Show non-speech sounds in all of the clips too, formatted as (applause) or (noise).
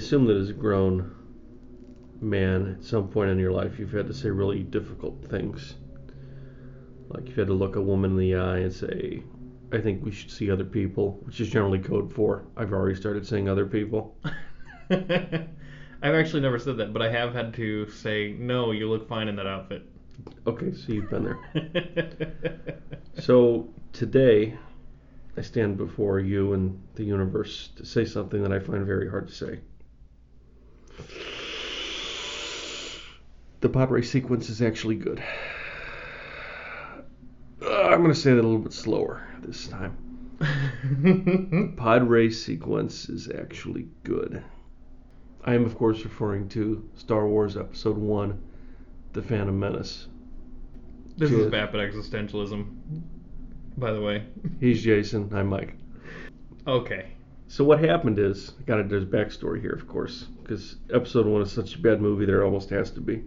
Assume that as a grown man, at some point in your life, you've had to say really difficult things. Like you've had to look a woman in the eye and say, I think we should see other people, which is generally code for I've already started saying other people. (laughs) I've actually never said that, but I have had to say, no, you look fine in that outfit. Okay, so you've been there. (laughs) So today, I stand before you and the universe to say something that I find very hard to say. The pod race sequence is actually good. Uh, I'm going to say that a little bit slower this time. (laughs) Pod race sequence is actually good. I am, of course, referring to Star Wars Episode 1 The Phantom Menace. this is vapid existentialism, by the way. He's Jason. I'm Mike. Okay. So what happened is, I got to there's backstory here, of course, because episode one is such a bad movie there almost has to be.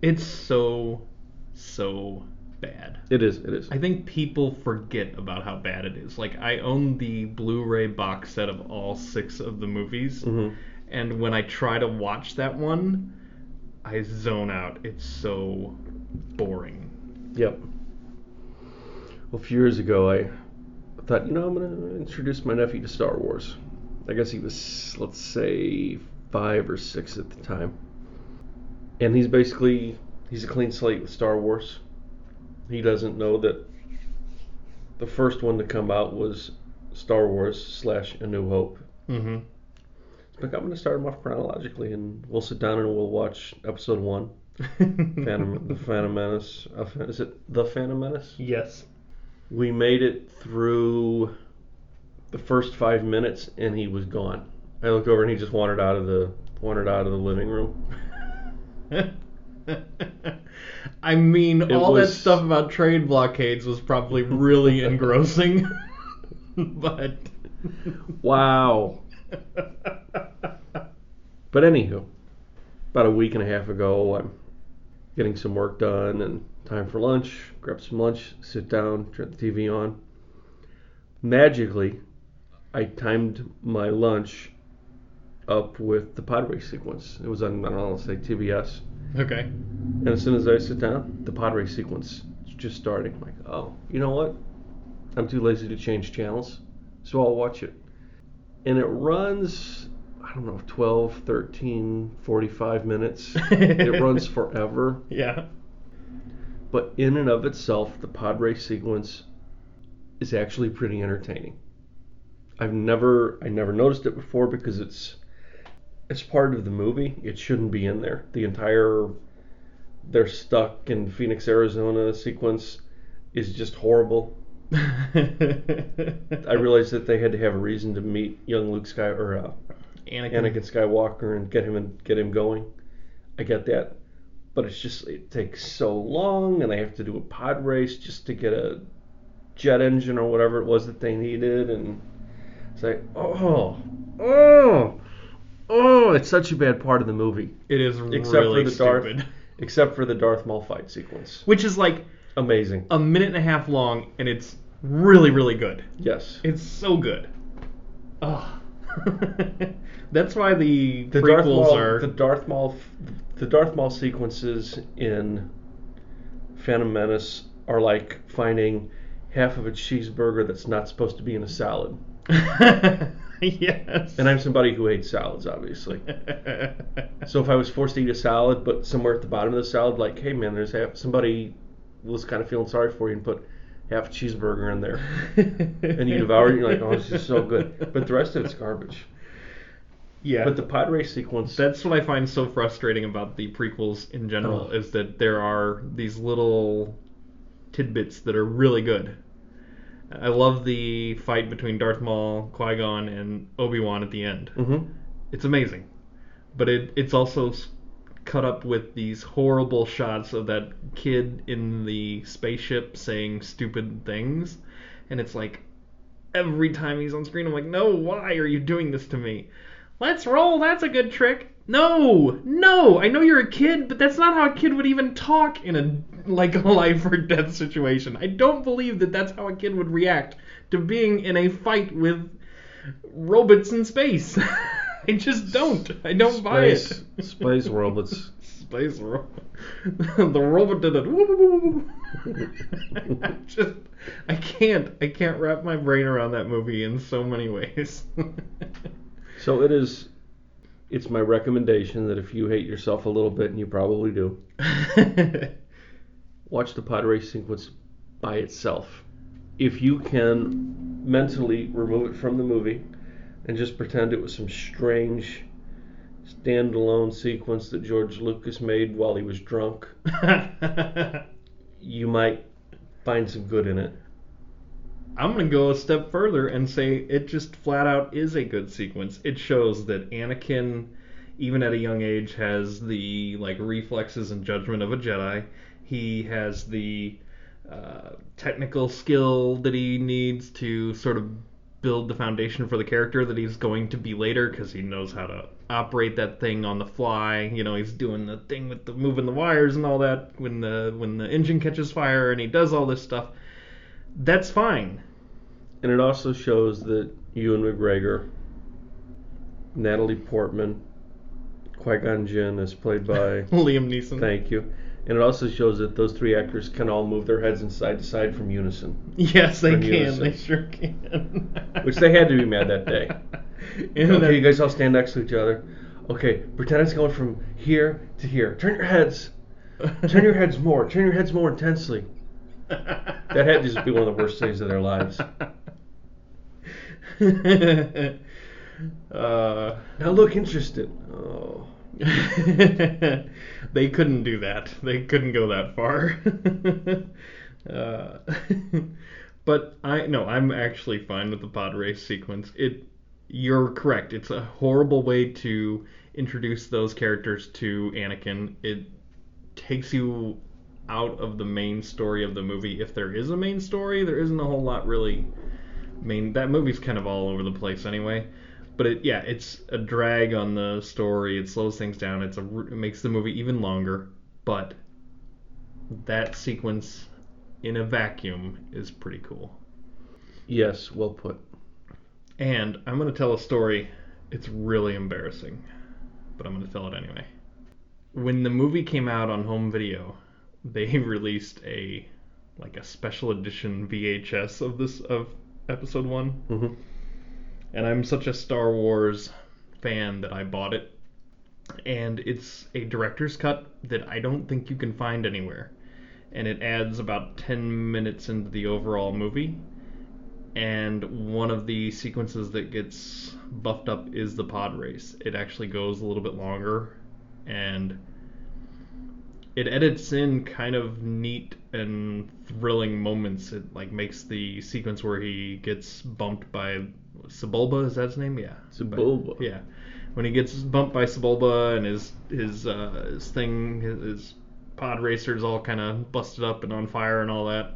It's so, so bad. It is. It is. I think people forget about how bad it is. Like, I own the Blu ray box set of all six of the movies, hmm and when I try to watch that one, I zone out. It's so boring. Yep. Well, a few years ago, I thought, you know, I'm going to introduce my nephew to Star Wars. I guess he was, let's say, five or six at the time. And he's basically, he's a clean slate with Star Wars. He doesn't know that the first one to come out was Star Wars slash A New Hope. Mm-hmm. Like, I'm going to start them off chronologically, and we'll sit down and we'll watch episode one, (laughs) Phantom, the Phantom Menace. Uh, is it the Phantom Menace? yes. We made it through the first five minutes, and he was gone. I look over, and he just wandered out of the wandered out of the living room. (laughs) I mean, It all that stuff about trade blockades was probably really (laughs) engrossing, (laughs) but. Wow. But anywho, about a week and a half ago, I'm getting some work done and time for lunch. Grab some lunch, sit down, turn the TV on. Magically, I timed my lunch up with the pod race sequence. It was on, I don't know, let's say TBS. okay. And as soon as I sit down, the pod race sequence is just starting. I'm like, oh, you know what? I'm too lazy to change channels, so I'll watch it. And it runs, I don't know, 12, 13, 45 minutes. (laughs) it runs forever. Yeah. But in and of itself, the pod race sequence is actually pretty entertaining. I've never I never noticed it before because it's it's part of the movie. It shouldn't be in there. The entire they're stuck in Phoenix, Arizona sequence is just horrible. (laughs) I realized that they had to have a reason to meet young Luke Sky or uh, Anakin. Anakin Skywalker and get him and get him going. I get that, but it's just it takes so long, and they have to do a pod race just to get a jet engine or whatever it was that they needed, and it's like oh oh oh, it's such a bad part of the movie, It is except really for the Darth, stupid. (laughs) except for the Darth Maul fight sequence. Which is like Amazing, a minute and a half long, and it's really, really good. yes. It's so good. Ugh. (laughs) That's why the, The prequels Darth Maul, are. the Darth Maul, the Darth Maul sequences in Phantom Menace are like finding half of a cheeseburger that's not supposed to be in a salad. (laughs) yes. And I'm somebody who hates salads, obviously. (laughs) So if I was forced to eat a salad, but somewhere at the bottom of the salad, like, hey man, there's half somebody was kind of feeling sorry for you and put half a cheeseburger in there, (laughs) and you devour it, and you're like, oh, this is so good. But the rest of it's garbage. Yeah. But the pod race sequence, That's what I find so frustrating about the prequels in general Oh. is that there are these little tidbits that are really good. I love the fight between Darth Maul, Qui Gon, and Obi Wan at the end. Mm-hmm. It's amazing, but it it's also cut up with these horrible shots of that kid in the spaceship saying stupid things, and it's like every time he's on screen, I'm like, no, why are you doing this to me? Let's roll. That's a good trick. No, no. I know you're a kid, but that's not how a kid would even talk in a like a life or death situation. I don't believe that that's how a kid would react to being in a fight with robots in space. (laughs) I just don't. I don't buy it. Space, space robots. (laughs) Space ro- (laughs) the robot did it. I just I can't I can't wrap my brain around that movie in so many ways. So it is. It's my recommendation that if you hate yourself a little bit, and you probably do, (laughs) watch the pod race sequence by itself. If you can mentally remove it from the movie and just pretend it was some strange standalone sequence that George Lucas made while he was drunk, (laughs) you might find some good in it. I'm gonna go a step further and say it just flat out is a good sequence. It shows that Anakin, even at a young age, has the like reflexes and judgment of a Jedi. He has the uh, technical skill that he needs to sort of build the foundation for the character that he's going to be later because he knows how to operate that thing on the fly. You know, he's doing the thing with the moving the wires and all that when the when the engine catches fire and he does all this stuff. That's fine. And it also shows that Ewan McGregor, Natalie Portman, Qui Gon Jinn is played (laughs) by. Liam Neeson. Thank you. And it also shows that those three actors can all move their heads in side to side from unison, Yes, they From can. unison. They sure can. which they had to be mad that day. (laughs) Okay, then- you guys all stand next to each other. Okay, pretend it's going from here to here. Turn your heads. Turn your heads more. Turn your heads more intensely. That had to just be one of the worst days of their lives. (laughs) uh, Now look interested. Oh. (laughs) they couldn't do that. They couldn't go that far. (laughs) uh, but I no, I'm actually fine with the pod race sequence. It you're correct. It's a horrible way to introduce those characters to Anakin. It takes you out of the main story of the movie. If there is a main story, there isn't a whole lot really. I mean, that movie's kind of all over the place anyway. But it, yeah, it's a drag on the story. It slows things down. It's a, it makes the movie even longer. But that sequence in a vacuum is pretty cool. Yes, well put. And I'm going to tell a story. It's really embarrassing, but I'm going to tell it anyway. When the movie came out on home video, they (laughs) released a like a special edition VHS of this of episode 1 hmm and I'm such a Star Wars fan that I bought it. And it's a director's cut that I don't think you can find anywhere. And it adds about 10 minutes into the overall movie. And one of the sequences that gets buffed up is the pod race. It actually goes a little bit longer and it edits in kind of neat and thrilling moments. It like makes the sequence where he gets bumped by Sebulba, is that his name? Yeah. Sebulba. Yeah. When he gets bumped by Sebulba and his his uh, his thing his, his pod racer's all kind of busted up and on fire and all that.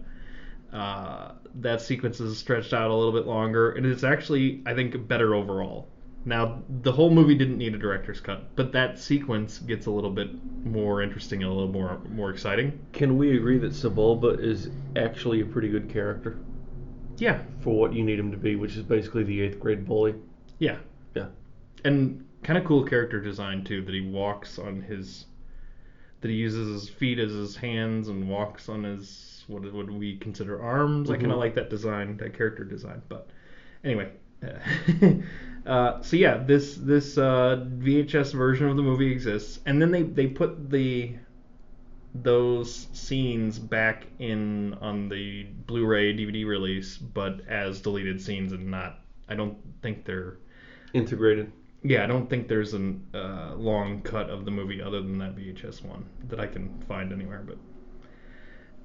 Uh, that sequence is stretched out a little bit longer, and it's actually I think better overall. Now the whole movie didn't need a director's cut, but that sequence gets a little bit more interesting and a little more more exciting. Can we agree that Sebulba is actually a pretty good character Yeah, for what you need him to be, which is basically the eighth grade bully? yeah, Yeah. and kind of cool character design too. That he walks on his, that he uses his feet as his hands and walks on his what would we consider arms. I kind Mhm. of like that design, that character design. But anyway, (laughs) uh, so yeah, this this uh, VHS version of the movie exists, and then they they put the those scenes back in on the Blu-ray DVD release, but as deleted scenes and not. I don't think they're Integrated. yeah, I don't think there's a uh, long cut of the movie other than that VHS one that I can find anywhere. But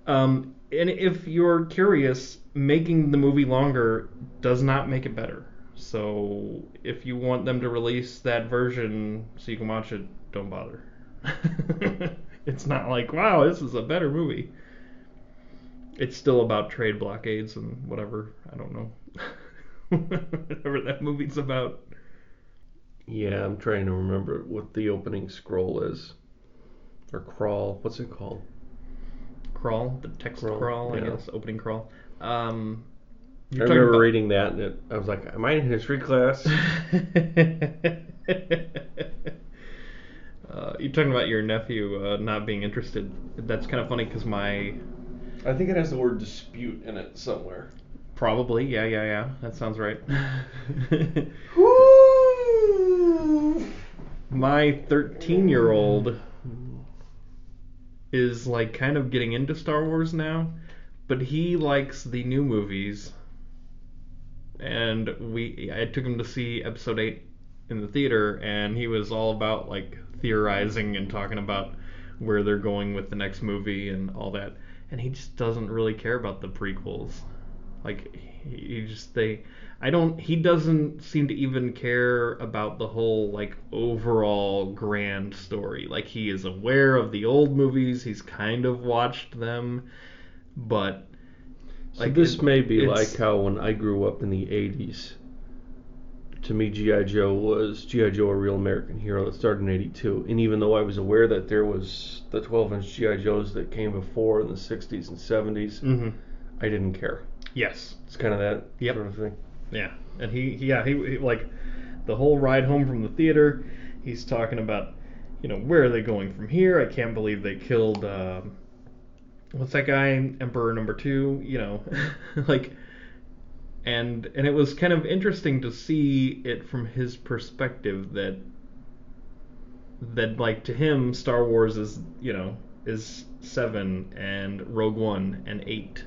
um, and if you're curious, making the movie longer does not make it better. So if you want them to release that version so you can watch it, don't bother. (laughs) it's not like wow, this is a better movie. It's still about trade blockades and whatever. I don't know. (laughs) whatever that movie's about. Yeah, I'm trying to remember what the opening scroll is. Or crawl. What's it called? Crawl, the text Crawl, crawl, I yeah. guess, opening crawl. Um, I you're talking remember about- reading that and it, I was like, Am I in history class? (laughs) uh, you're talking about your nephew uh, not being interested. That's kind of funny because my I think it has the word dispute in it somewhere. probably yeah yeah yeah that sounds right. (laughs) (laughs) my 13 year old is like kind of getting into Star Wars now, but he likes the new movies. And we I took him to see episode 8 in the theater and he was all about like theorizing and talking about where they're going with the next movie and all that. And he just doesn't really care about the prequels. Like he just they I don't he doesn't seem to even care about the whole like overall grand story. Like he is aware of the old movies, he's kind of watched them, but So Like, this it- may be like how when I grew up in the '80s. To me, GI Joe was GI Joe a real American hero that started in '82, and even though I was aware that there was the 12-inch GI Joes that came before in the '60s and '70s, hmm I didn't care. Yes. It's kind of that Yep. sort of thing. Yeah, and he, he yeah, he, he like the whole ride home from the theater. He's talking about, you know, where are they going from here? I can't believe they killed, um, what's that guy, Emperor Number Two? You know, (laughs) like, and and it was kind of interesting to see it from his perspective that that like to him Star Wars is you know is seven and Rogue One and eight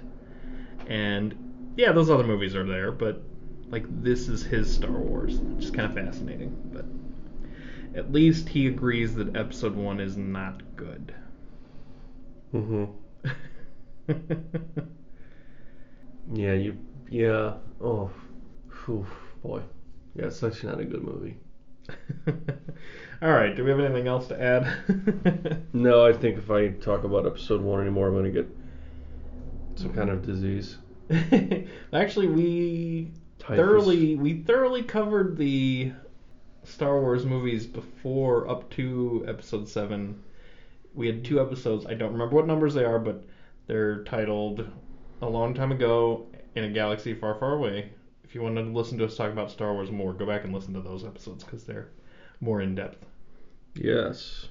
and yeah, those other movies are there, but like this is his Star Wars, which is kind of fascinating. But at least he agrees that Episode One is not good. hmm (laughs) Yeah, you. Yeah. Oh. Whew, boy. Yeah, it's actually not a good movie. (laughs) All right, do we have anything else to add? (laughs) No, I think if I talk about episode one anymore, I'm gonna get some kind of disease. (laughs) Actually, we Typhus. thoroughly we thoroughly covered the Star Wars movies before up to episode 7. We had two episodes. I don't remember what numbers they are, but they're titled A Long Time Ago in a Galaxy Far, Far Away. If you want to listen to us talk about Star Wars more, go back and listen to those episodes because they're more in depth. Yes.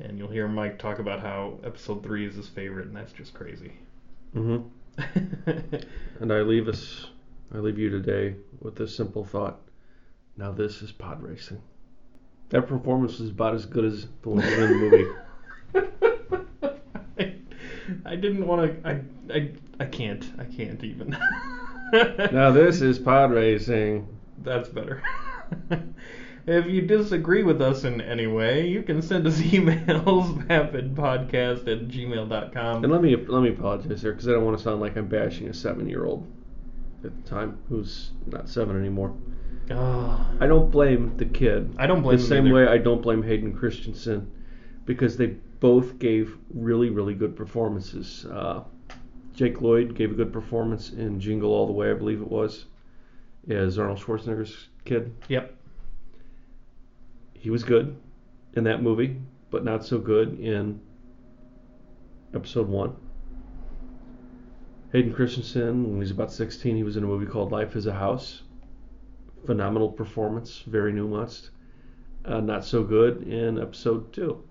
And you'll hear Mike talk about how episode 3 is his favorite, and that's just crazy. Hmm (laughs) And I leave us, I leave you today with this simple thought. Now this is pod racing. That performance was about as good as the one in the movie. I, (laughs) I didn't want to. I, I I can't. I can't even. Now this is pod racing. That's better. (laughs) if you disagree with us in any way, you can send us (laughs) emails vapidpodcast at gmail.com. And let me let me apologize here because I don't want to sound like I'm bashing a seven-year-old at the time who's not seven anymore. Oh, I don't blame the kid. I don't blame the same either. way I don't blame Hayden Christensen because they both gave really really good performances. Uh, Jake Lloyd gave a good performance in Jingle All the Way, I believe it was, as Arnold Schwarzenegger's kid. Yep. He was good in that movie, but not so good in episode one. Hayden Christensen, when he was about 16, he was in a movie called Life as a House. Phenomenal performance, very nuanced. Uh, not so good in episode two.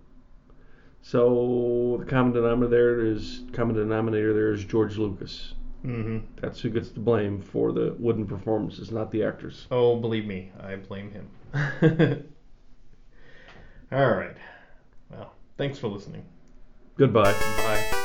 So the common denominator there is common denominator there is George Lucas. hmm That's who gets the blame for the wooden performances, not the actors. Oh, believe me, I blame him. (laughs) All right. Well, thanks for listening. Goodbye. Bye.